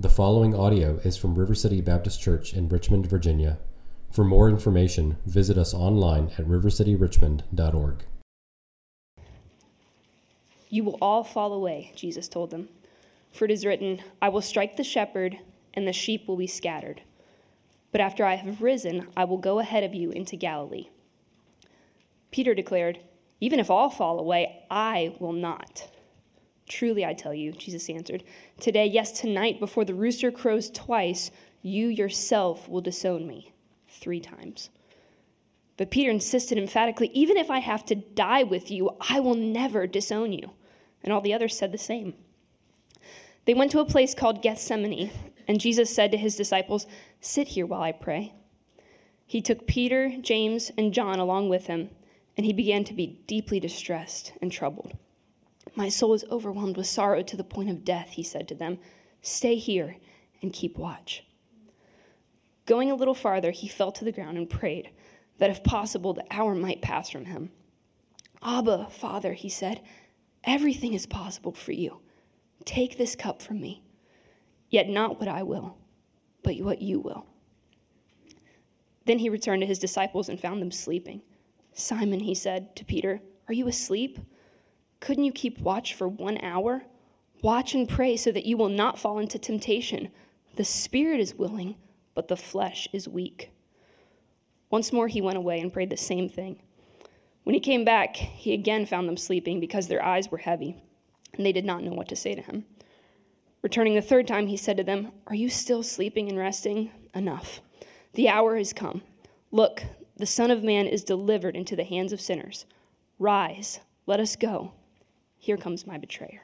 The following audio is from River City Baptist Church in Richmond, Virginia. For more information, visit us online at rivercityrichmond.org. You will all fall away, Jesus told them. For it is written, I will strike the shepherd, and the sheep will be scattered. But after I have risen, I will go ahead of you into Galilee. Peter declared, Even if all fall away, I will not. Truly, I tell you, Jesus answered, Today, yes, tonight, before the rooster crows twice, you yourself will disown me three times. But Peter insisted emphatically, Even if I have to die with you, I will never disown you. And all the others said the same. They went to a place called Gethsemane, and Jesus said to his disciples, Sit here while I pray. He took Peter, James, and John along with him, and he began to be deeply distressed and troubled. My soul is overwhelmed with sorrow to the point of death, he said to them. Stay here and keep watch. Going a little farther, he fell to the ground and prayed that if possible, the hour might pass from him. Abba, Father, he said, everything is possible for you. Take this cup from me. Yet not what I will, but what you will. Then he returned to his disciples and found them sleeping. Simon, he said to Peter, Are you asleep? Couldn't you keep watch for one hour? Watch and pray so that you will not fall into temptation. The spirit is willing, but the flesh is weak. Once more he went away and prayed the same thing. When he came back, he again found them sleeping because their eyes were heavy, and they did not know what to say to him. Returning the third time, he said to them, Are you still sleeping and resting? Enough. The hour has come. Look, the Son of Man is delivered into the hands of sinners. Rise, let us go. Here comes my betrayer.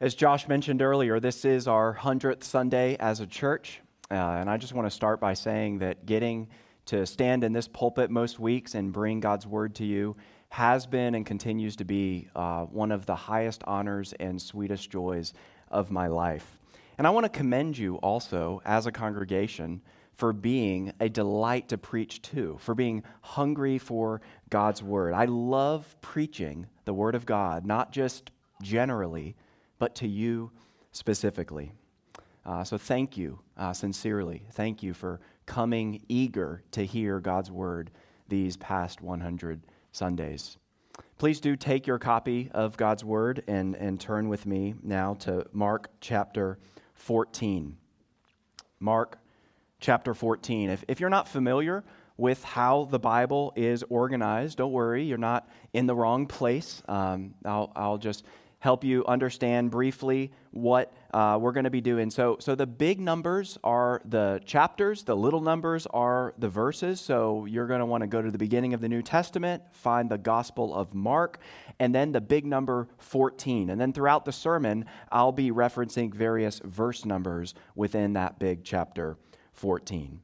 As Josh mentioned earlier, this is our 100th Sunday as a church. Uh, and I just want to start by saying that getting to stand in this pulpit most weeks and bring God's word to you has been and continues to be uh, one of the highest honors and sweetest joys of my life. And I want to commend you also as a congregation for being a delight to preach to, for being hungry for God's word. I love preaching the word of God, not just generally, but to you specifically. Uh, so thank you uh, sincerely. Thank you for coming eager to hear God's word these past 100 Sundays. Please do take your copy of God's word and, and turn with me now to Mark chapter 14. Mark chapter 14. If, if you're not familiar with how the Bible is organized, don't worry, you're not in the wrong place. Um, I'll, I'll just help you understand briefly what uh, we're going to be doing. So, so the big numbers are the chapters, the little numbers are the verses. So you're going to want to go to the beginning of the New Testament, find the Gospel of Mark, and then the big number 14. And then throughout the sermon, I'll be referencing various verse numbers within that big chapter 14.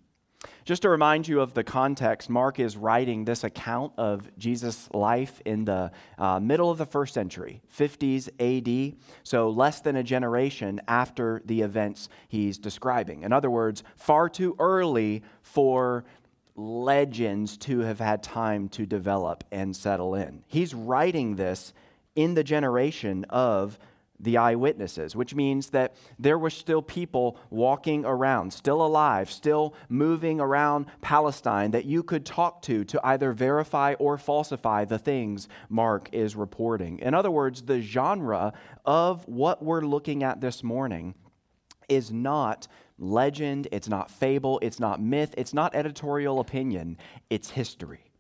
Just to remind you of the context, Mark is writing this account of Jesus' life in the uh, middle of the first century, 50s AD, so less than a generation after the events he's describing. In other words, far too early for legends to have had time to develop and settle in. He's writing this in the generation of the eyewitnesses, which means that there were still people walking around, still alive, still moving around Palestine that you could talk to to either verify or falsify the things Mark is reporting. In other words, the genre of what we're looking at this morning is not legend, it's not fable, it's not myth, it's not editorial opinion, it's history.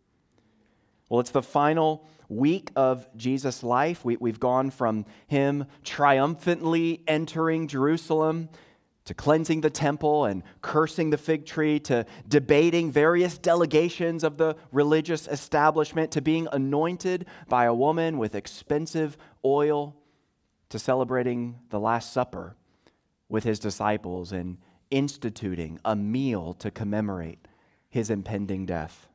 Well, it's the final week of Jesus' life. We, have gone from him triumphantly entering Jerusalem to cleansing the temple and cursing the fig tree to debating various delegations of the religious establishment to being anointed by a woman with expensive oil to celebrating the Last Supper with his disciples and instituting a meal to commemorate his impending death.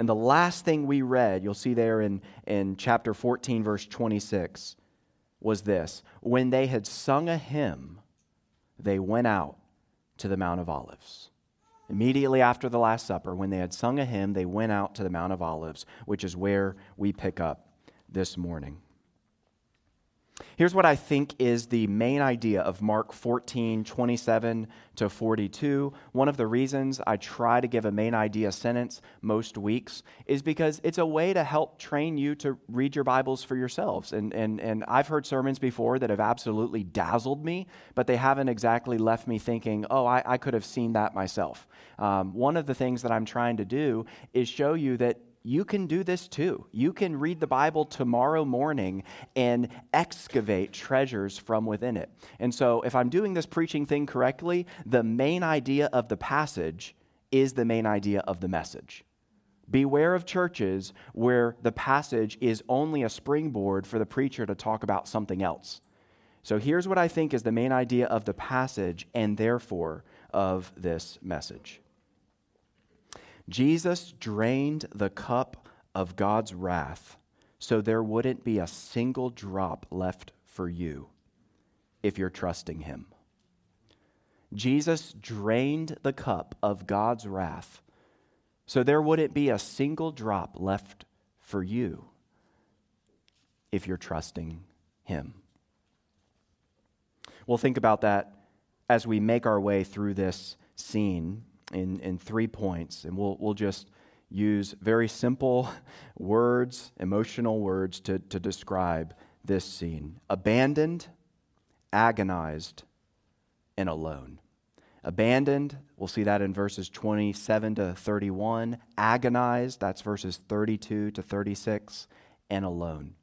And the last thing we read, you'll see there in, in chapter 14, verse 26, was this When they had sung a hymn, they went out to the Mount of Olives. Immediately after the Last Supper, when they had sung a hymn, they went out to the Mount of Olives, which is where we pick up this morning. Here's what I think is the main idea of Mark 14, 27 to 42. One of the reasons I try to give a main idea sentence most weeks is because it's a way to help train you to read your Bibles for yourselves. And, and, and I've heard sermons before that have absolutely dazzled me, but they haven't exactly left me thinking, oh, I, I could have seen that myself. Um, one of the things that I'm trying to do is show you that you can do this too. You can read the Bible tomorrow morning and excavate treasures from within it. And so, if I'm doing this preaching thing correctly, the main idea of the passage is the main idea of the message. Beware of churches where the passage is only a springboard for the preacher to talk about something else. So, here's what I think is the main idea of the passage and therefore of this message. Jesus drained the cup of God's wrath so there wouldn't be a single drop left for you if you're trusting Him. Jesus drained the cup of God's wrath so there wouldn't be a single drop left for you if you're trusting Him. We'll think about that as we make our way through this scene in, in three points, and we'll, we'll just use very simple words, emotional words, to, to describe this scene abandoned, agonized, and alone. Abandoned, we'll see that in verses 27 to 31. Agonized, that's verses 32 to 36. And alone,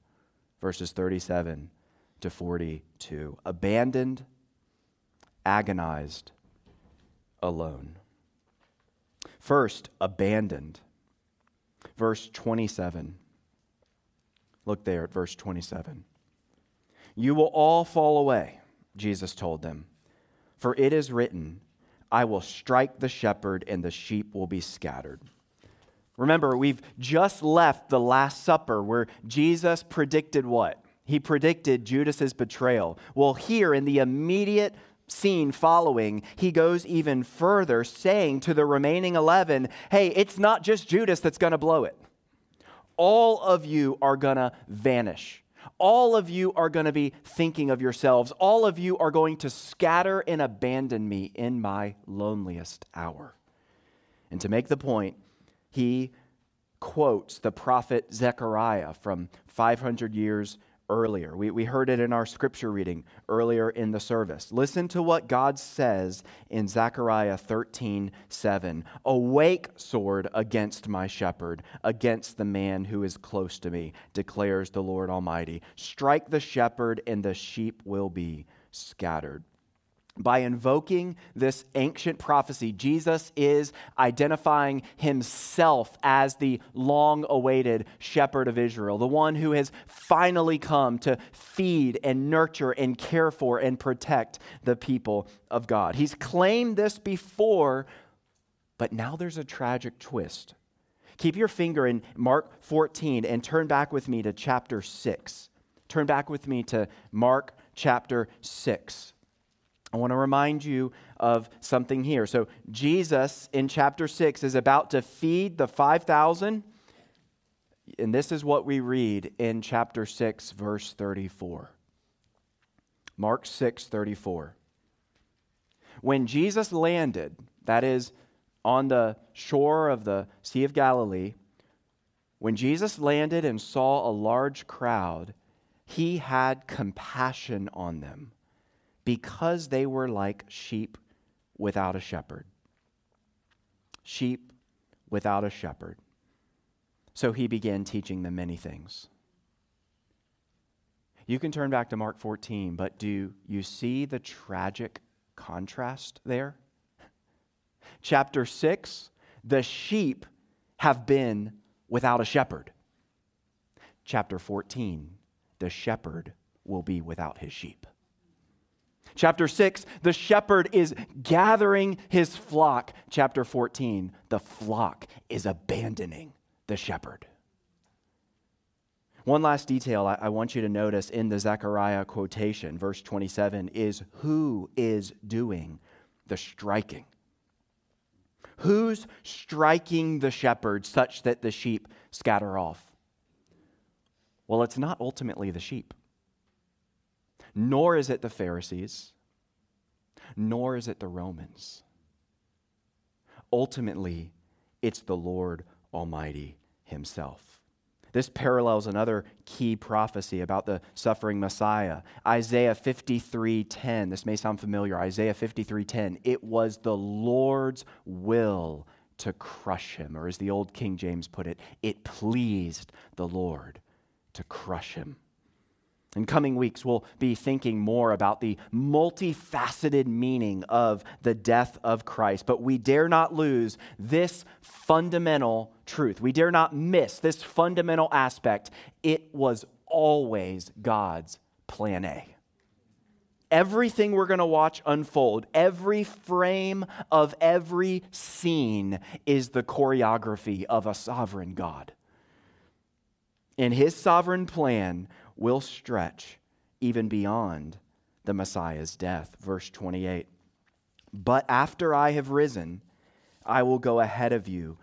verses 37 to 42. Abandoned, agonized, alone. First, abandoned. Verse 27. Look there at verse 27. You will all fall away, Jesus told them, for it is written, I will strike the shepherd, and the sheep will be scattered. Remember, we've just left the Last Supper where Jesus predicted what? He predicted Judas's betrayal. Well, here in the immediate scene following, he goes even further, saying to the remaining 11, Hey, it's not just Judas that's going to blow it. All of you are going to vanish. All of you are going to be thinking of yourselves. All of you are going to scatter and abandon me in my loneliest hour. And to make the point, he quotes the prophet Zechariah from 500 years earlier. We, we heard it in our scripture reading earlier in the service. Listen to what God says in Zechariah 13 7. Awake, sword, against my shepherd, against the man who is close to me, declares the Lord Almighty. Strike the shepherd, and the sheep will be scattered by invoking this ancient prophecy, Jesus is identifying himself as the long awaited shepherd of Israel, the one who has finally come to feed and nurture and care for and protect the people of God. He's claimed this before, but now there's a tragic twist. Keep your finger in Mark 14 and turn back with me to chapter 6. Turn back with me to Mark chapter 6. I want to remind you of something here. So, Jesus in chapter 6 is about to feed the 5,000. And this is what we read in chapter 6, verse 34. Mark 6, 34. When Jesus landed, that is, on the shore of the Sea of Galilee, when Jesus landed and saw a large crowd, he had compassion on them because they were like sheep without a shepherd. Sheep without a shepherd. So he began teaching them many things. You can turn back to Mark 14, but do you see the tragic contrast there? Chapter 6 the sheep have been without a shepherd. Chapter 14 the shepherd will be without his sheep. Chapter 6, the shepherd is gathering his flock. Chapter 14, the flock is abandoning the shepherd. One last detail I, want you to notice in the Zechariah quotation, verse 27, is who is doing the striking? Who's striking the shepherd such that the sheep scatter off? Well, it's not ultimately the sheep. Nor is it the Pharisees, nor is it the Romans. Ultimately, it's the Lord Almighty Himself. This parallels another key prophecy about the suffering Messiah. Isaiah 53:10. This may sound familiar. Isaiah 53:10. It was the Lord's will to crush him, or as the old King James put it, it pleased the Lord to crush him. In coming weeks, we'll be thinking more about the multifaceted meaning of the death of Christ, but we dare not lose this fundamental truth. We dare not miss this fundamental aspect. It was always God's plan A. Everything we're going to watch unfold, every frame of every scene is the choreography of a sovereign God. In his sovereign plan, will stretch even beyond the Messiah's death. Verse 28 But after I have risen, I will go ahead of you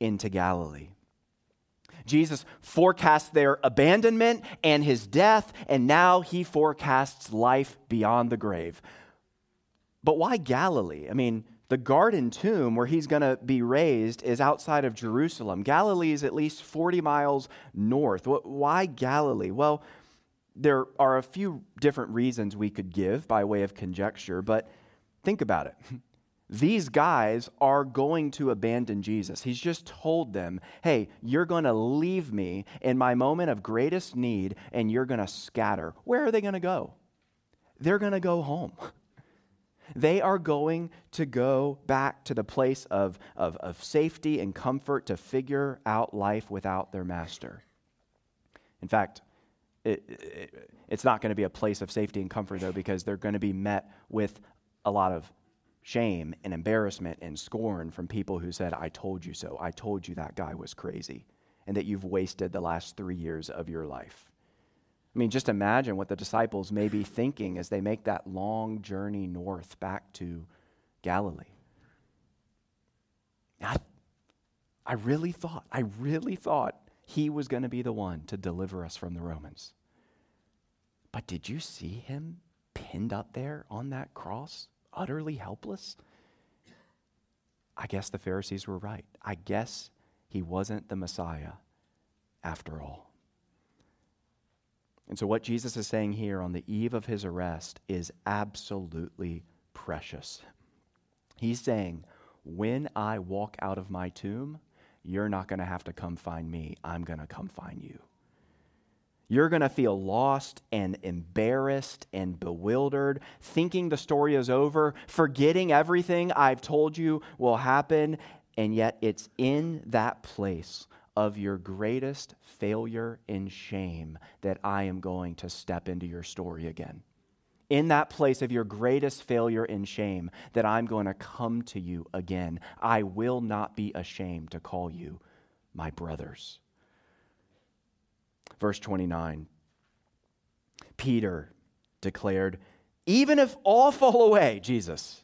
into Galilee. Jesus forecasts their abandonment and his death, and now he forecasts life beyond the grave. But why Galilee? I mean, the garden tomb where he's going to be raised is outside of Jerusalem. Galilee is at least 40 miles north. Why Galilee? Well, there are a few different reasons we could give by way of conjecture, but think about it. These guys are going to abandon Jesus. He's just told them, hey, you're going to leave me in my moment of greatest need and you're going to scatter. Where are they going to go? They're going to go home. They are going to go back to the place of, of, of safety and comfort to figure out life without their master. In fact, it, it, it's not going to be a place of safety and comfort, though, because they're going to be met with a lot of shame and embarrassment and scorn from people who said, I told you so. I told you that guy was crazy and that you've wasted the last three years of your life. I mean, just imagine what the disciples may be thinking as they make that long journey north back to Galilee. I, I really thought, I really thought he was going to be the one to deliver us from the Romans. But did you see him pinned up there on that cross, utterly helpless? I guess the Pharisees were right. I guess he wasn't the Messiah after all. And so, what Jesus is saying here on the eve of his arrest is absolutely precious. He's saying, When I walk out of my tomb, you're not going to have to come find me. I'm going to come find you. You're going to feel lost and embarrassed and bewildered, thinking the story is over, forgetting everything I've told you will happen. And yet, it's in that place of your greatest failure and shame that I am going to step into your story again in that place of your greatest failure and shame that I'm going to come to you again. I will not be ashamed to call you my brothers. Verse 29 Peter declared, Even if all fall away, Jesus,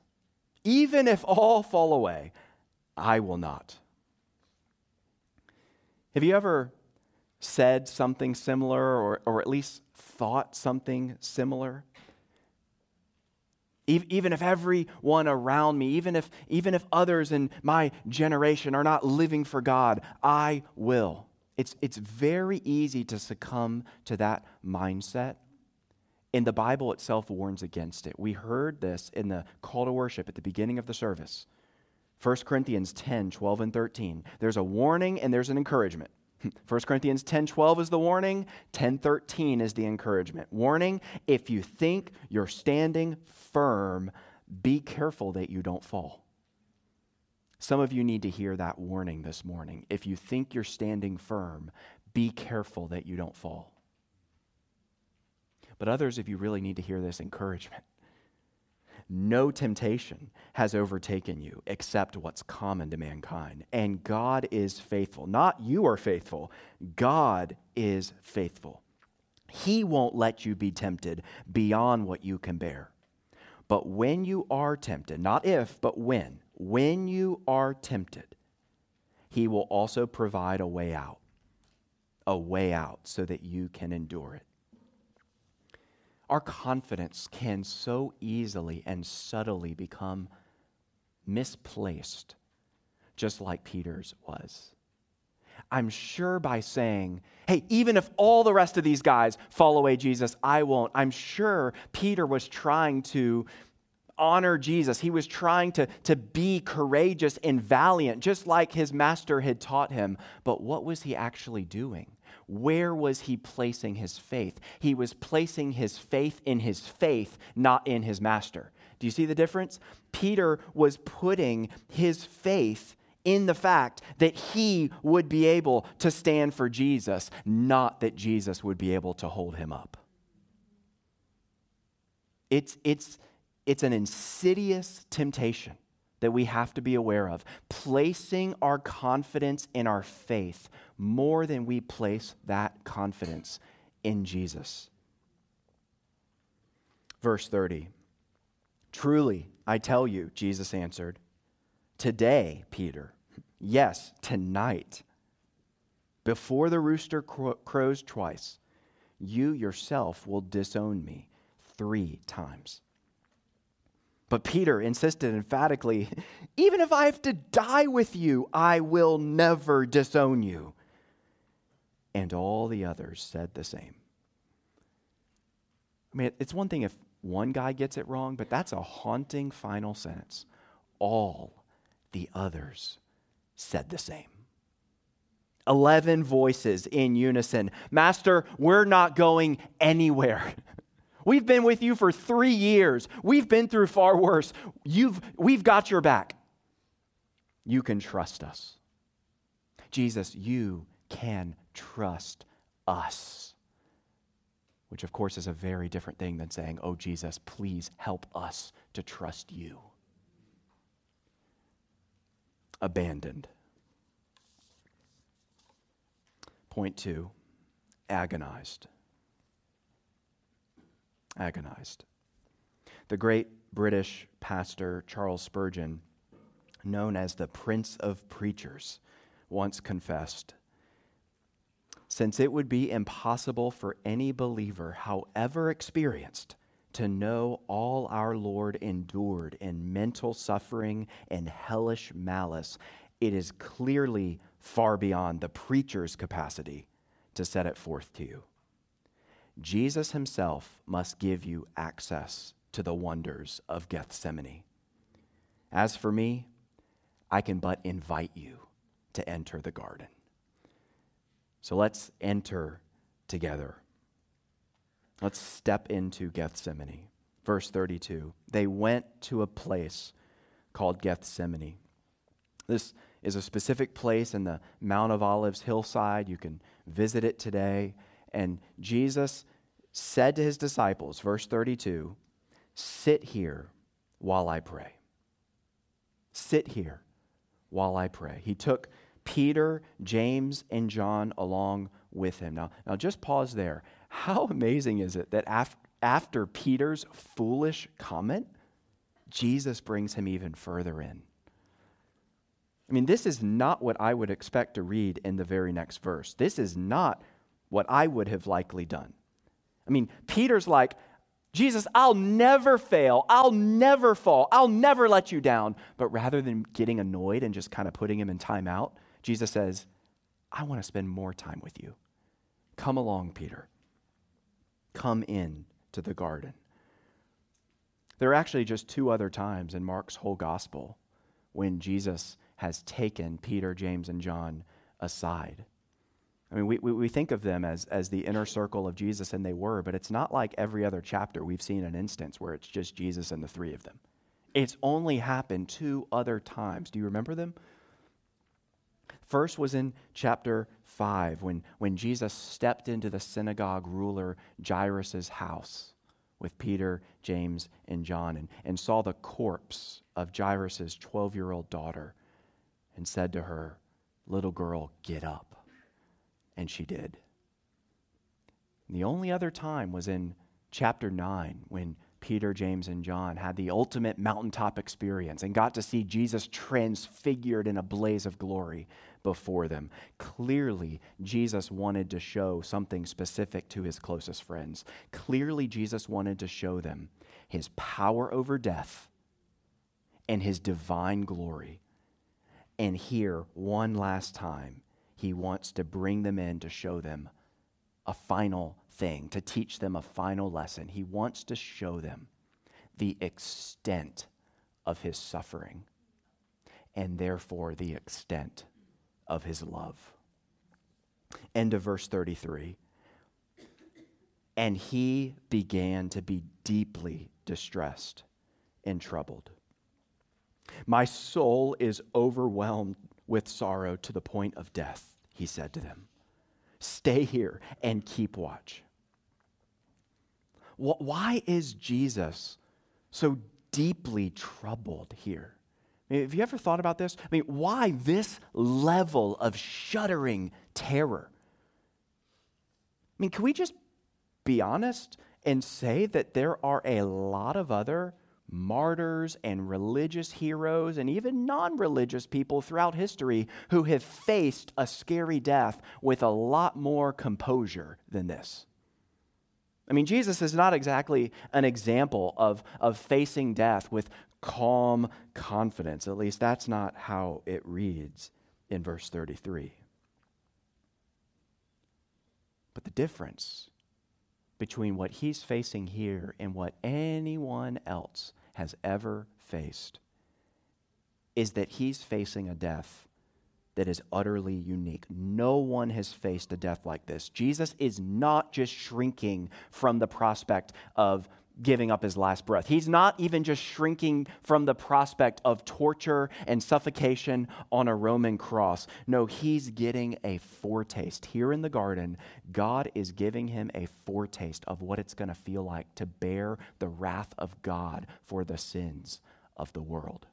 even if all fall away, I will not. Have you ever said something similar or, or at least thought something similar? Even if everyone around me, even if, even if others in my generation are not living for God, I will. It's, it's very easy to succumb to that mindset. And the Bible itself warns against it. We heard this in the call to worship at the beginning of the service. 1 Corinthians 10, 12, and 13. There's a warning and there's an encouragement. 1 Corinthians 10:12 is the warning, 10:13 is the encouragement. Warning, if you think you're standing firm, be careful that you don't fall. Some of you need to hear that warning this morning. If you think you're standing firm, be careful that you don't fall. But others of you really need to hear this encouragement no temptation has overtaken you except what's common to mankind. And God is faithful. Not you are faithful, God is faithful. He won't let you be tempted beyond what you can bear. But when you are tempted, not if, but when, when you are tempted, He will also provide a way out, a way out so that you can endure it. Our confidence can so easily and subtly become misplaced, just like Peter's was. I'm sure by saying, hey, even if all the rest of these guys follow away Jesus, I won't. I'm sure Peter was trying to honor Jesus. He was trying to, to be courageous and valiant, just like his master had taught him. But what was he actually doing? Where was he placing his faith? He was placing his faith in his faith, not in his master. Do you see the difference? Peter was putting his faith in the fact that he would be able to stand for Jesus, not that Jesus would be able to hold him up. It's, it's, it's an insidious temptation that we have to be aware of, placing our confidence in our faith more than we place that confidence in Jesus. Verse 30 Truly, I tell you, Jesus answered, today, Peter, yes, tonight, before the rooster crows twice, you yourself will disown me three times. But Peter insisted emphatically, even if I have to die with you, I will never disown you. And all the others said the same. I mean, it's one thing if one guy gets it wrong, but that's a haunting final sentence. All the others said the same. Eleven voices in unison Master, we're not going anywhere. We've been with you for three years. We've been through far worse. You've, we've got your back. You can trust us. Jesus, you can trust us. Which, of course, is a very different thing than saying, Oh, Jesus, please help us to trust you. Abandoned. Point two agonized agonized. The great British pastor Charles Spurgeon, known as the Prince of Preachers, once confessed Since it would be impossible for any believer, however experienced, to know all our Lord endured in mental suffering and hellish malice, it is clearly far beyond the preacher's capacity to set it forth to you. Jesus himself must give you access to the wonders of Gethsemane. As for me, I can but invite you to enter the garden. So let's enter together. Let's step into Gethsemane. Verse 32 They went to a place called Gethsemane. This is a specific place in the Mount of Olives hillside. You can visit it today. And Jesus said to his disciples, verse 32, Sit here while I pray. Sit here while I pray. He took Peter, James, and John along with him. Now, now just pause there. How amazing is it that af- after Peter's foolish comment, Jesus brings him even further in? I mean, this is not what I would expect to read in the very next verse. This is not what I would have likely done. I mean, Peter's like, Jesus, I'll never fail. I'll never fall. I'll never let you down. But rather than getting annoyed and just kind of putting him in timeout, Jesus says, I want to spend more time with you. Come along, Peter. Come in to the garden. There are actually just two other times in Mark's whole gospel when Jesus has taken Peter, James, and John aside I mean, we, we, think of them as, as the inner circle of Jesus, and they were, but it's not like every other chapter we've seen an instance where it's just Jesus and the three of them. It's only happened two other times. Do you remember them? First was in chapter 5 when, when Jesus stepped into the synagogue ruler Jairus' house with Peter, James, and John and, and saw the corpse of Jairus' 12 year old daughter and said to her, Little girl, get up. And she did. And the only other time was in chapter 9 when Peter, James, and John had the ultimate mountaintop experience and got to see Jesus transfigured in a blaze of glory before them. Clearly, Jesus wanted to show something specific to his closest friends. Clearly, Jesus wanted to show them his power over death and his divine glory. And here, one last time, he wants to bring them in to show them a final thing, to teach them a final lesson. He wants to show them the extent of his suffering and therefore the extent of his love. End of verse 33. And he began to be deeply distressed and troubled. My soul is overwhelmed with sorrow to the point of death, he said to them. Stay here and keep watch. Why is Jesus so deeply troubled here? Have you ever thought about this? I mean, why this level of shuddering terror? I mean, can we just be honest and say that there are a lot of other martyrs and religious heroes and even non religious people throughout history who have faced a scary death with a lot more composure than this. I mean, Jesus is not exactly an example of, of facing death with calm confidence. At least that's not how it reads in verse 33. But the difference between what he's facing here and what anyone else has ever faced is that he's facing a death that is utterly unique. No one has faced a death like this. Jesus is not just shrinking from the prospect of giving up his last breath. He's not even just shrinking from the prospect of torture and suffocation on a Roman cross. No, he's getting a foretaste. Here in the garden, God is giving him a foretaste of what it's going to feel like to bear the wrath of God for the sins of the world.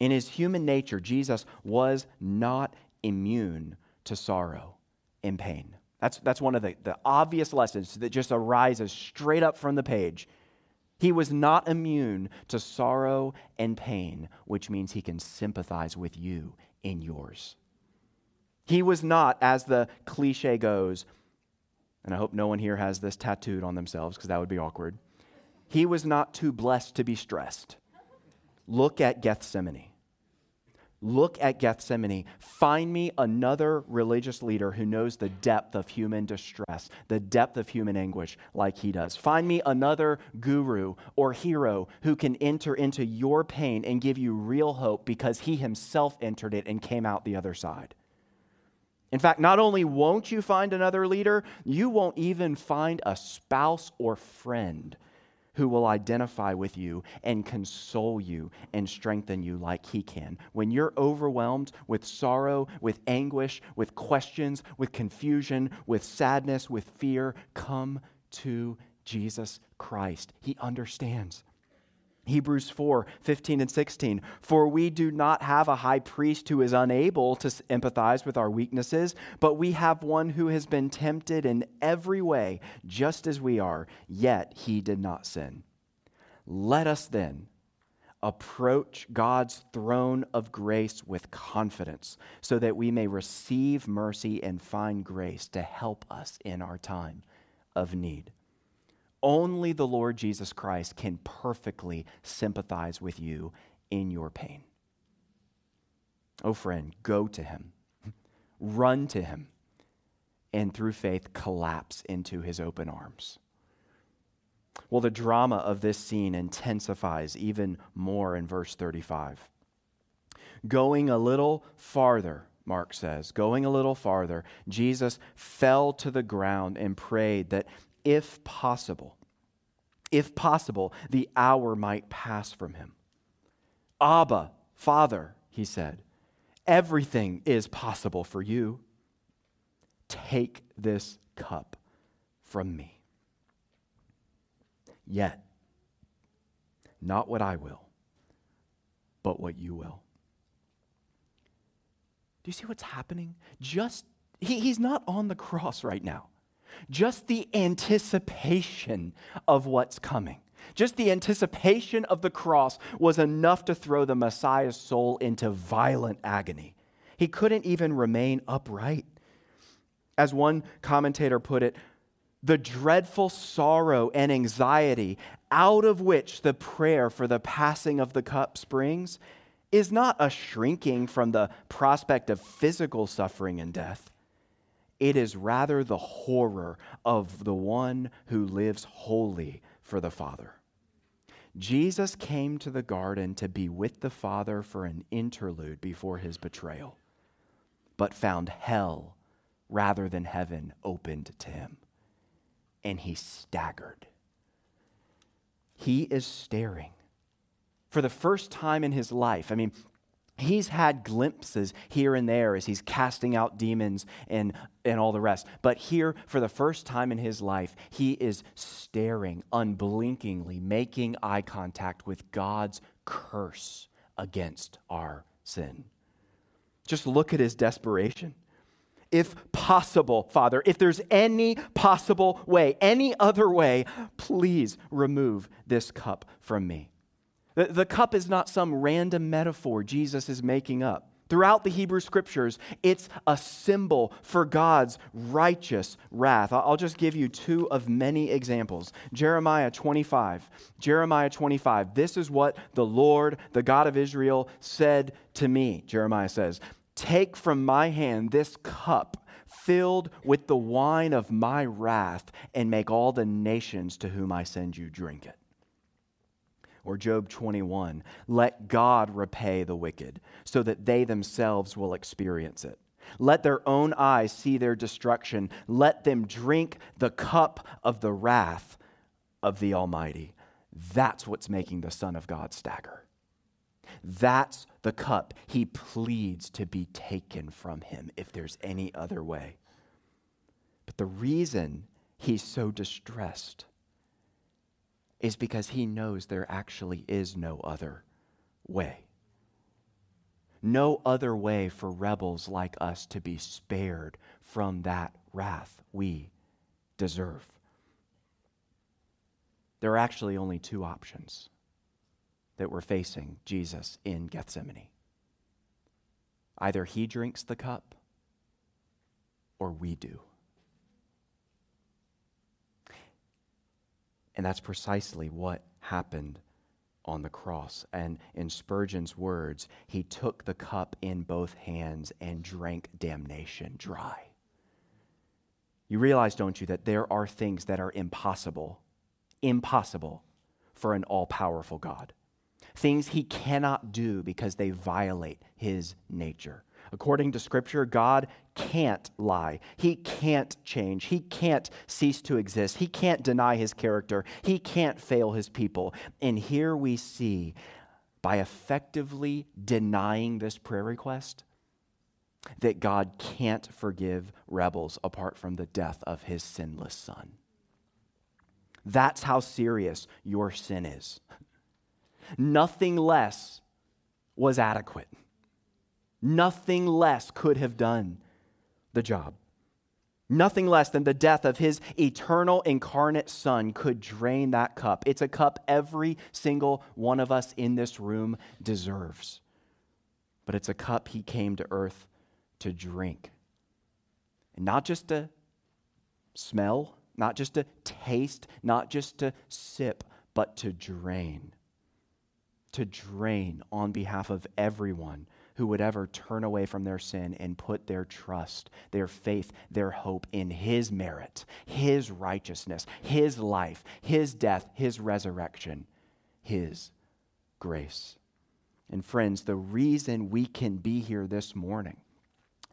In his human nature, Jesus was not immune to sorrow and pain. That's, that's one of the, the obvious lessons that just arises straight up from the page. He was not immune to sorrow and pain, which means he can sympathize with you in yours. He was not, as the cliche goes, and I hope no one here has this tattooed on themselves because that would be awkward. He was not too blessed to be stressed. Look at Gethsemane. Look at Gethsemane. Find me another religious leader who knows the depth of human distress, the depth of human anguish like he does. Find me another guru or hero who can enter into your pain and give you real hope because he himself entered it and came out the other side. In fact, not only won't you find another leader, you won't even find a spouse or friend who will identify with you and console you and strengthen you like he can. When you're overwhelmed with sorrow, with anguish, with questions, with confusion, with sadness, with fear, come to Jesus Christ. He understands. Hebrews 4 15 and 16. For we do not have a high priest who is unable to empathize with our weaknesses, but we have one who has been tempted in every way, just as we are, yet he did not sin. Let us then approach God's throne of grace with confidence, so that we may receive mercy and find grace to help us in our time of need. Only the Lord Jesus Christ can perfectly sympathize with you in your pain. Oh, friend, go to him, run to him, and through faith collapse into his open arms. Well, the drama of this scene intensifies even more in verse 35. Going a little farther, Mark says, going a little farther, Jesus fell to the ground and prayed that if possible, if possible, the hour might pass from him. Abba, Father, he said, everything is possible for you. Take this cup from me. Yet, not what I will, but what you will. Do you see what's happening? Just, he, he's not on the cross right now. Just the anticipation of what's coming, just the anticipation of the cross was enough to throw the Messiah's soul into violent agony. He couldn't even remain upright. As one commentator put it, the dreadful sorrow and anxiety out of which the prayer for the passing of the cup springs is not a shrinking from the prospect of physical suffering and death. It is rather the horror of the one who lives wholly for the Father. Jesus came to the garden to be with the Father for an interlude before his betrayal, but found hell rather than heaven opened to him. And he staggered. He is staring for the first time in his life. I mean, He's had glimpses here and there as he's casting out demons and, and all the rest. But here, for the first time in his life, he is staring unblinkingly, making eye contact with God's curse against our sin. Just look at his desperation if possible, Father, if there's any possible way, any other way, please remove this cup from me. The, the cup is not some random metaphor Jesus is making up. Throughout the Hebrew scriptures, it's a symbol for God's righteous wrath. I'll just give you two of many examples. Jeremiah 25. Jeremiah 25. This is what the Lord, the God of Israel, said to me. Jeremiah says, Take from my hand this cup filled with the wine of my wrath, and make all the nations to whom I send you drink it. Or Job 21 let God repay the wicked, so that they themselves will experience it. Let their own eyes see their destruction. Let them drink the cup of the wrath of the Almighty. That's what's making the Son of God stagger. That's the cup he pleads to be taken from him if there's any other way. But the reason he's so distressed is because he knows there actually is no other way. No other way for rebels like us to be spared from that wrath we deserve. There are actually only two options that we're facing Jesus in Gethsemane. Either he drinks the cup or we do. And that's precisely what happened on the cross. And in Spurgeon's words, he took the cup in both hands and drank damnation dry. You realize, don't you, that there are things that are impossible, impossible for an all powerful God things he cannot do because they violate his nature. According to Scripture, God can't lie. He can't change. He can't cease to exist. He can't deny his character. He can't fail his people. And here we see, by effectively denying this prayer request, that God can't forgive rebels apart from the death of his sinless son. That's how serious your sin is. Nothing less was adequate. Nothing less could have done the job. Nothing less than the death of his eternal incarnate son could drain that cup. It's a cup every single one of us in this room deserves. But it's a cup he came to earth to drink. And not just to smell, not just to taste, not just to sip, but to drain to drain on behalf of everyone who would ever turn away from their sin and put their trust, their faith, their hope in His merit, His righteousness, His life, His death, His resurrection, His grace. And friends, the reason we can be here this morning,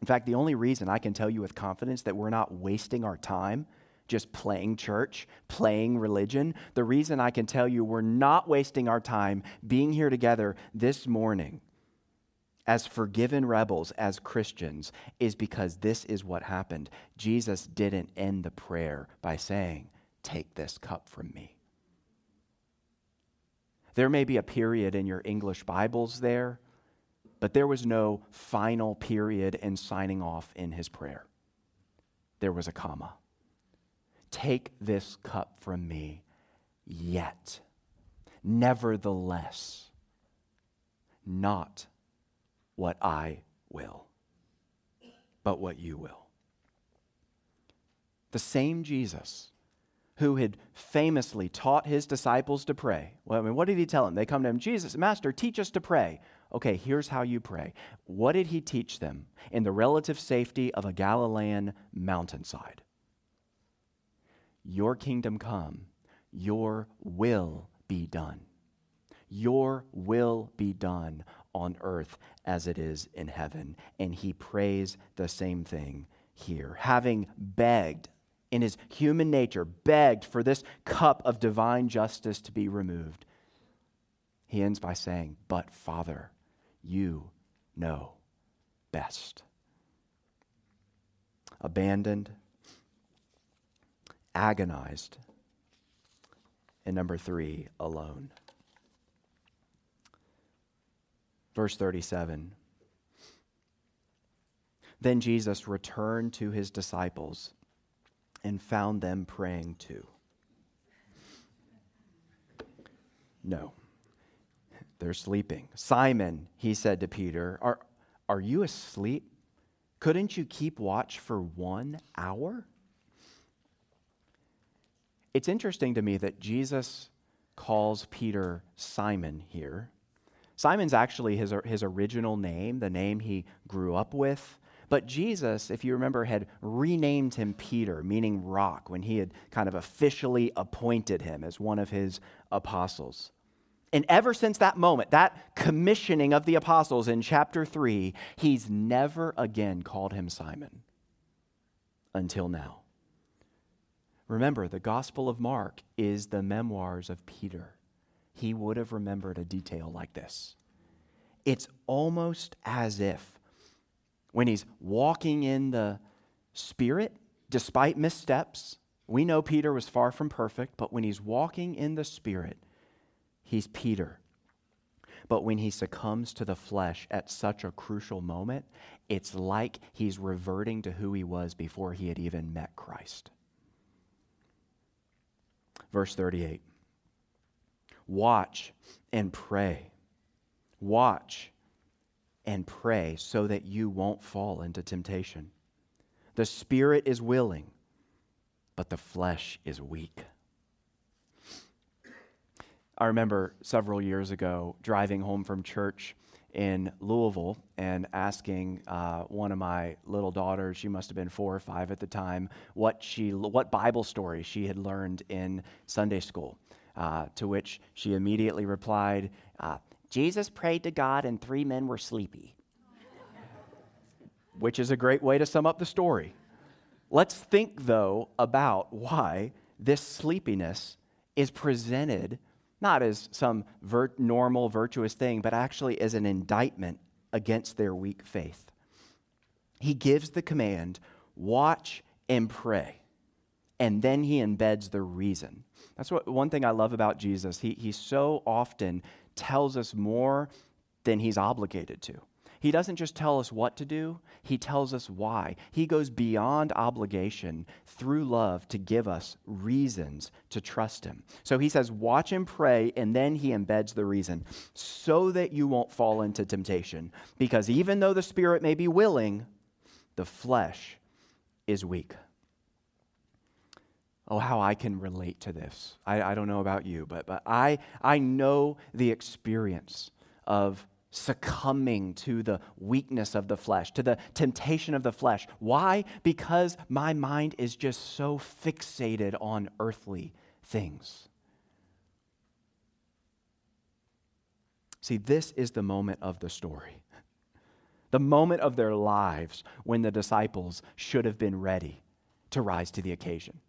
in fact, the only reason I can tell you with confidence that we're not wasting our time just playing church, playing religion. The reason I can tell you we're not wasting our time being here together this morning as forgiven rebels, as Christians, is because this is what happened. Jesus didn't end the prayer by saying, Take this cup from me. There may be a period in your English Bibles there, but there was no final period and signing off in his prayer. There was a comma. Take this cup from me, yet, nevertheless, not what I will, but what you will. The same Jesus who had famously taught his disciples to pray. Well, I mean, what did he tell them? They come to him, Jesus, Master, teach us to pray. Okay, here's how you pray. What did he teach them in the relative safety of a Galilean mountainside? Your kingdom come, your will be done. Your will be done on earth as it is in heaven. And he prays the same thing here. Having begged in his human nature, begged for this cup of divine justice to be removed, he ends by saying, But Father, you know best. Abandoned, agonized, and number three, alone. Verse 37. Then Jesus returned to his disciples and found them praying too. No, they're sleeping. Simon, he said to Peter, Are, are you asleep? Couldn't you keep watch for one hour? It's interesting to me that Jesus calls Peter Simon here. Simon's actually his, his original name, the name he grew up with. But Jesus, if you remember, had renamed him Peter, meaning rock, when he had kind of officially appointed him as one of his apostles. And ever since that moment, that commissioning of the apostles in chapter 3, he's never again called him Simon until now. Remember, the Gospel of Mark is the memoirs of Peter. He would have remembered a detail like this. It's almost as if when he's walking in the Spirit, despite missteps. We know Peter was far from perfect, but when he's walking in the Spirit, he's Peter. But when he succumbs to the flesh at such a crucial moment, it's like he's reverting to who he was before he had even met Christ. Verse 38 Watch and pray. Watch and pray so that you won't fall into temptation. The spirit is willing, but the flesh is weak. I remember several years ago driving home from church in Louisville and asking uh, one of my little daughters, she must have been four or five at the time, what, she, what Bible story she had learned in Sunday school. Uh, to which she immediately replied, uh, Jesus prayed to God and three men were sleepy. Which is a great way to sum up the story. Let's think, though, about why this sleepiness is presented not as some vir- normal, virtuous thing, but actually as an indictment against their weak faith. He gives the command watch and pray. And then he embeds the reason. That's what one thing I love about Jesus. He, he so often tells us more than he's obligated to. He doesn't just tell us what to do, he tells us why. He goes beyond obligation through love to give us reasons to trust him. So he says, Watch and pray, and then he embeds the reason so that you won't fall into temptation. Because even though the spirit may be willing, the flesh is weak. Oh, how I can relate to this. I, I don't know about you, but, but I, I know the experience of succumbing to the weakness of the flesh, to the temptation of the flesh. Why? Because my mind is just so fixated on earthly things. See, this is the moment of the story. The moment of their lives when the disciples should have been ready to rise to the occasion.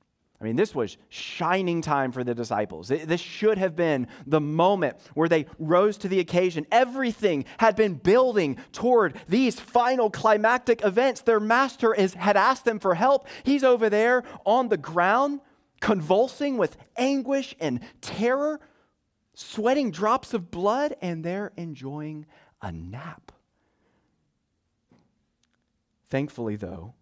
I mean, this was shining time for the disciples. This should have been the moment where they rose to the occasion. Everything had been building toward these final climactic events. Their master is, had asked them for help. He's over there on the ground, convulsing with anguish and terror, sweating drops of blood, and they're enjoying a nap. Thankfully, though,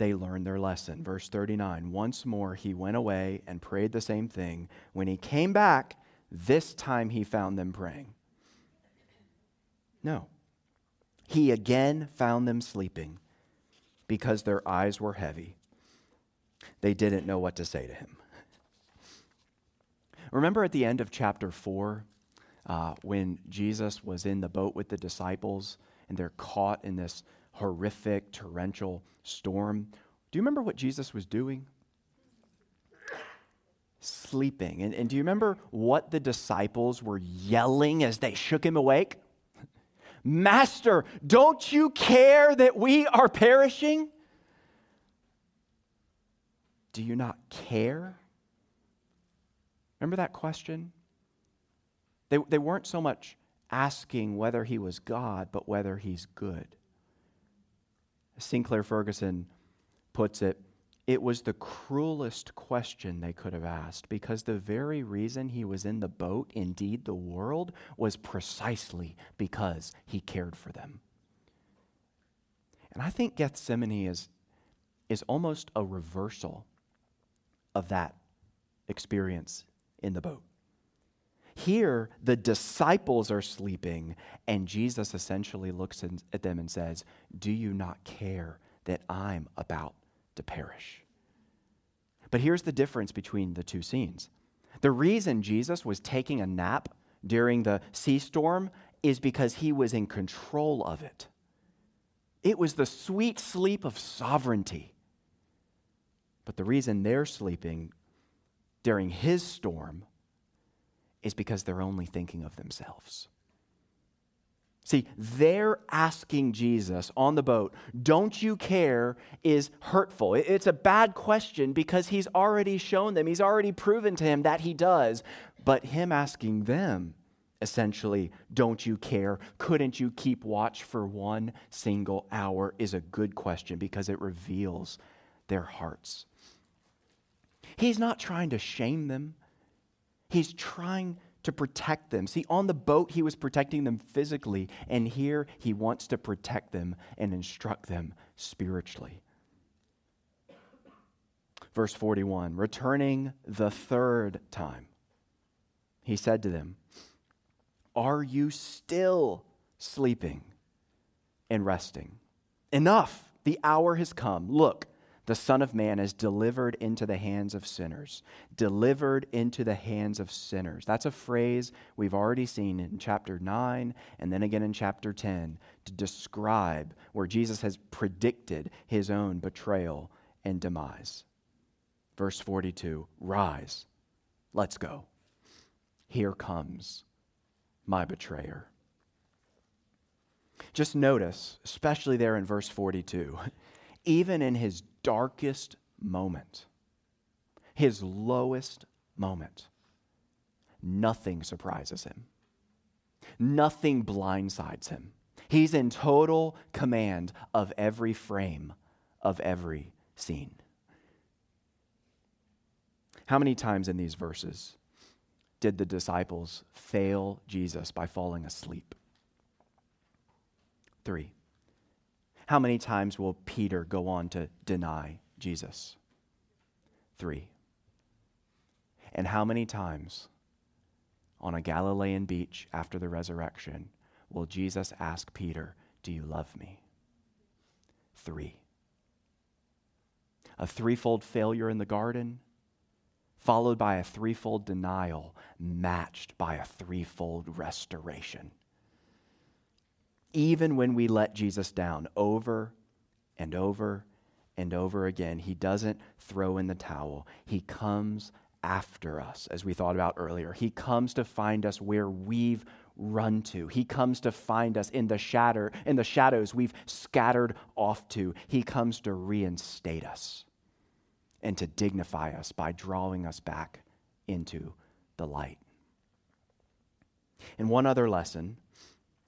they learned their lesson. Verse 39 Once more he went away and prayed the same thing. When he came back, this time he found them praying. No. He again found them sleeping because their eyes were heavy. They didn't know what to say to him. Remember at the end of chapter 4 uh, when Jesus was in the boat with the disciples and they're caught in this horrific torrential storm? Do you remember what Jesus was doing? Sleeping. And, and do you remember what the disciples were yelling as they shook him awake? Master, don't you care that we are perishing? Do you not care? Remember that question? They, they weren't so much asking whether he was God, but whether he's good. Sinclair Ferguson puts it, it was the cruelest question they could have asked because the very reason he was in the boat, indeed the world, was precisely because he cared for them. And I think Gethsemane is, is almost a reversal of that experience in the boat. Here, the disciples are sleeping, and Jesus essentially looks at them and says, Do you not care that I'm about to perish? But here's the difference between the two scenes. The reason Jesus was taking a nap during the sea storm is because he was in control of it. It was the sweet sleep of sovereignty. But the reason they're sleeping during his storm is because they're only thinking of themselves. See, they're asking Jesus on the boat, don't you care, is hurtful. It's a bad question because he's already shown them, he's already proven to him that he does. But him asking them, essentially, don't you care, couldn't you keep watch for one single hour, is a good question because it reveals their hearts. He's not trying to shame them. He's trying to protect them. See, on the boat, he was protecting them physically, and here he wants to protect them and instruct them spiritually. Verse 41 Returning the third time, he said to them, Are you still sleeping and resting? Enough, the hour has come. Look, the Son of Man is delivered into the hands of sinners. Delivered into the hands of sinners. That's a phrase we've already seen in chapter 9 and then again in chapter 10 to describe where Jesus has predicted his own betrayal and demise. Verse 42 Rise, let's go. Here comes my betrayer. Just notice, especially there in verse 42, even in his darkest moment, his lowest moment, nothing surprises him. Nothing blindsides him. He's in total command of every frame of every scene. How many times in these verses did the disciples fail Jesus by falling asleep? Three. How many times will Peter go on to deny Jesus? Three. And how many times on a Galilean beach after the resurrection will Jesus ask Peter, Do you love me? Three. A threefold failure in the garden, followed by a threefold denial, matched by a threefold restoration even when we let Jesus down over and over and over again, he doesn't throw in the towel. He comes after us, as we thought about earlier. He comes to find us where we've run to. He comes to find us in the shadow, in the shadows we've scattered off to. He comes to reinstate us and to dignify us by drawing us back into the light. And one other lesson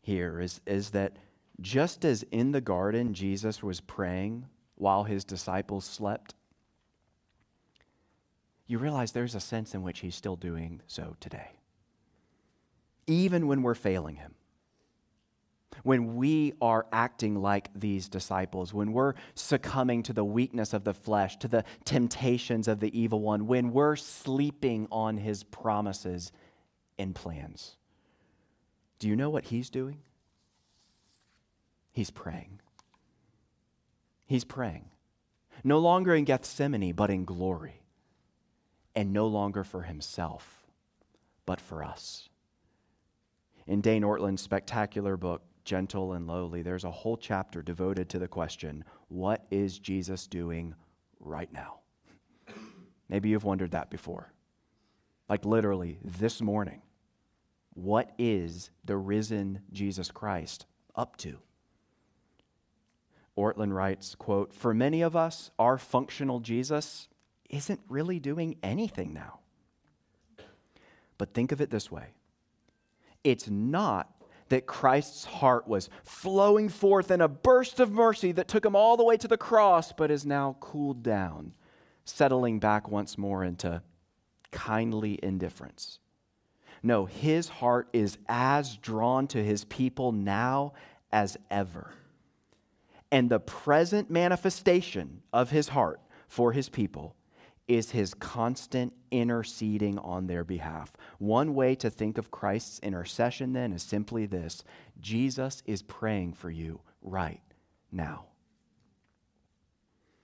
here is, is that just as in the garden Jesus was praying while his disciples slept, you realize there's a sense in which he's still doing so today. Even when we're failing him, when we are acting like these disciples, when we're succumbing to the weakness of the flesh, to the temptations of the evil one, when we're sleeping on his promises and plans. Do you know what he's doing? He's praying. He's praying. No longer in Gethsemane, but in glory. And no longer for himself, but for us. In Dane Ortlund's spectacular book, Gentle and Lowly, there's a whole chapter devoted to the question what is Jesus doing right now? Maybe you've wondered that before. Like literally this morning, what is the risen Jesus Christ up to? Ortlund writes, quote, For many of us, our functional Jesus isn't really doing anything now. But think of it this way it's not that Christ's heart was flowing forth in a burst of mercy that took him all the way to the cross, but is now cooled down, settling back once more into kindly indifference. No, his heart is as drawn to his people now as ever. And the present manifestation of his heart for his people is his constant interceding on their behalf. One way to think of Christ's intercession then is simply this Jesus is praying for you right now.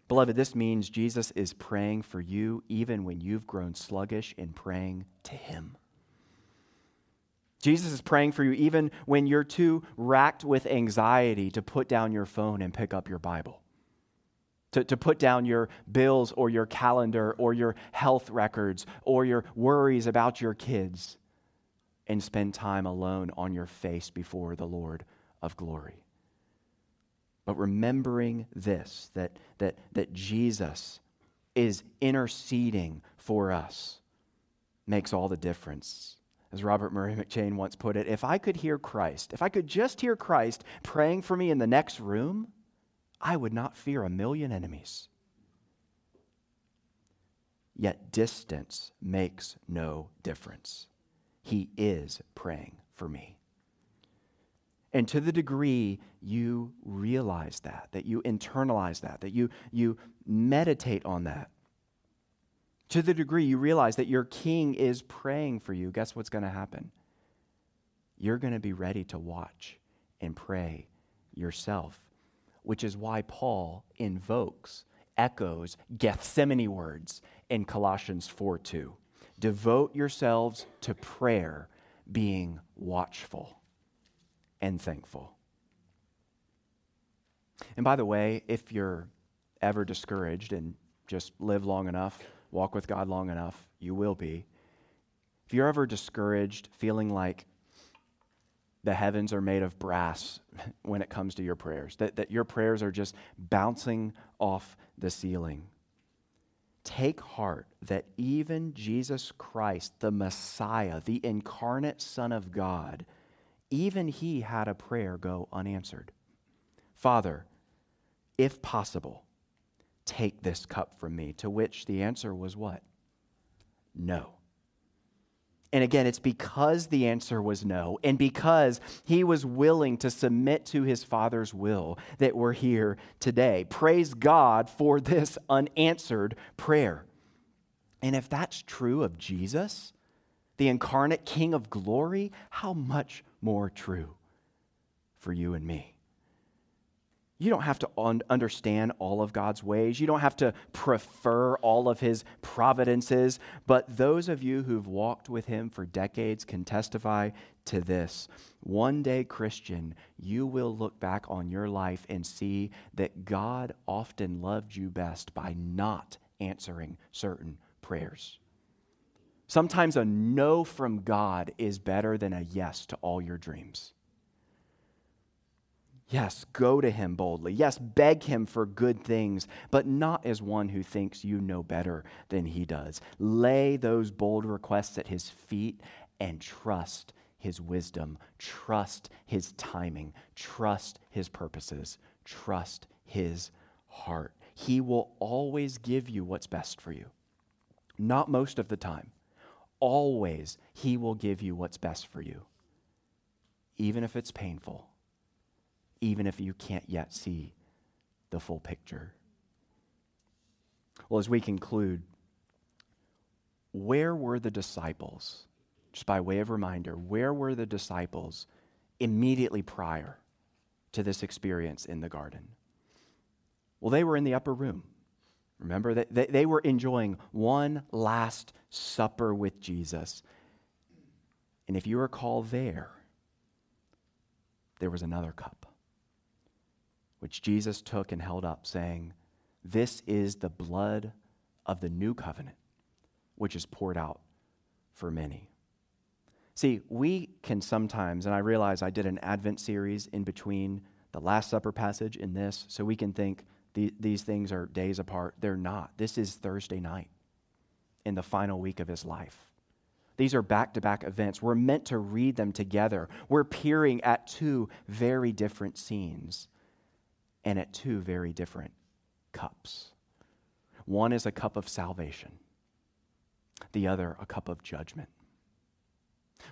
Beloved, this means Jesus is praying for you even when you've grown sluggish in praying to him. Jesus is praying for you even when you're too racked with anxiety to put down your phone and pick up your Bible to, to put down your bills or your calendar or your health records or your worries about your kids and spend time alone on your face before the Lord of glory. But remembering this, that, that, that Jesus is interceding for us, makes all the difference. As Robert Murray McCheyne once put it, if I could hear Christ, if I could just hear Christ praying for me in the next room, I would not fear a million enemies. Yet distance makes no difference. He is praying for me. And to the degree you realize that, that you internalize that, that you, you meditate on that, to the degree you realize that your king is praying for you, guess what's going to happen? You're going to be ready to watch and pray yourself which is why Paul invokes, echoes Gethsemane words in Colossians 4 2. Devote yourselves to prayer, being watchful and thankful. And by the way, if you're ever discouraged and just live long enough, walk with God long enough, you will be. If you're ever discouraged, feeling like the heavens are made of brass when it comes to your prayers, that, that your prayers are just bouncing off the ceiling. Take heart that even Jesus Christ, the Messiah, the incarnate Son of God, even he had a prayer go unanswered. Father, if possible, take this cup from me. To which the answer was what? No. And again, it's because the answer was no, and because he was willing to submit to his Father's will that we're here today. Praise God for this unanswered prayer. And if that's true of Jesus, the incarnate King of glory, how much more true for you and me? You don't have to un- understand all of God's ways. You don't have to prefer all of his providences. But those of you who've walked with him for decades can testify to this. One day, Christian, you will look back on your life and see that God often loved you best by not answering certain prayers. Sometimes a no from God is better than a yes to all your dreams. Yes, go to him boldly. Yes, beg him for good things, but not as one who thinks you know better than he does. Lay those bold requests at his feet and trust his wisdom, trust his timing, trust his purposes, trust his heart. He will always give you what's best for you. Not most of the time. Always, he will give you what's best for you, even if it's painful even if you can't yet see the full picture. Well, as we conclude, where were the disciples? Just by way of reminder, where were the disciples immediately prior to this experience in the garden? Well, they were in the upper room. Remember, that they, they were enjoying one last supper with Jesus. And if you recall there, there was another cup, which Jesus took and held up, saying, This is the blood of the new covenant, which is poured out for many. See, we can sometimes, and I realize I did an Advent series in between the Last Supper passage and this, so we can think the, these things are days apart. They're not. This is Thursday night in the final week of his life. These are back to back events. We're meant to read them together. We're peering at two very different scenes and at two very different cups. One is a cup of salvation, the other, a cup of judgment.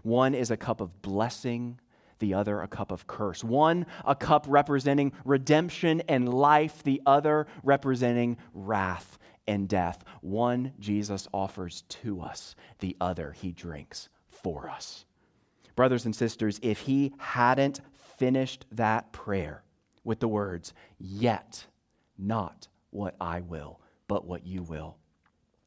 One is a cup of blessing, the other a cup of curse. One, a cup representing redemption and life, the other representing wrath and death. One Jesus offers to us, the other he drinks for us. Brothers and sisters, if he hadn't finished that prayer with the words, Yet not what I will, but what you will,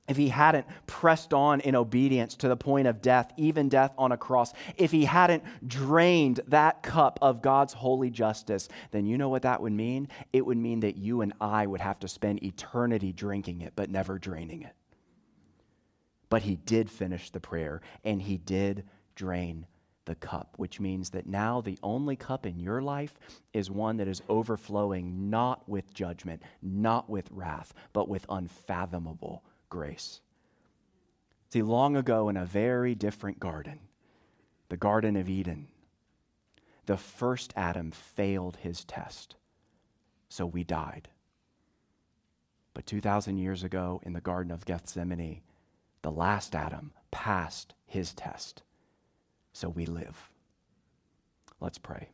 if he hadn't pressed on in obedience to the point of death, even death on a cross, if he hadn't drained that cup of God's holy justice, then you know what that would mean? It would mean that you and I would have to spend eternity drinking it, but never draining it. But he did finish the prayer, and he did drain the cup, which means that now the only cup in your life is one that is overflowing not with judgment, not with wrath, but with unfathomable grace. See, long ago in a very different garden, the Garden of Eden, the first Adam failed his test, so we died. But 2,000 years ago in the Garden of Gethsemane, the last Adam passed his test, so we live. Let's pray.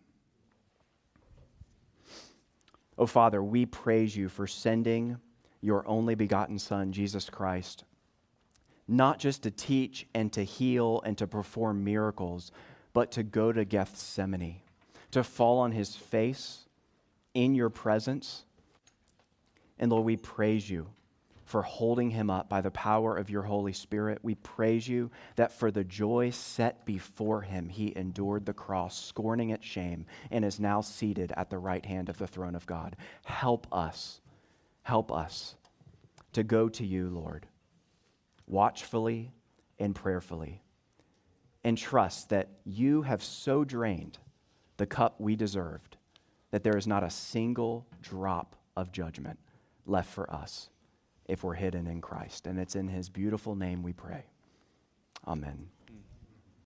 Oh, Father, we praise you for sending your only begotten Son, Jesus Christ, not just to teach and to heal and to perform miracles, but to go to Gethsemane, to fall on his face in your presence. And Lord, we praise you for holding him up by the power of your Holy Spirit. We praise you that for the joy set before him, he endured the cross, scorning its shame, and is now seated at the right hand of the throne of God. Help us Help us to go to you, Lord, watchfully and prayerfully, and trust that you have so drained the cup we deserved that there is not a single drop of judgment left for us if we're hidden in Christ. And it's in his beautiful name we pray. Amen.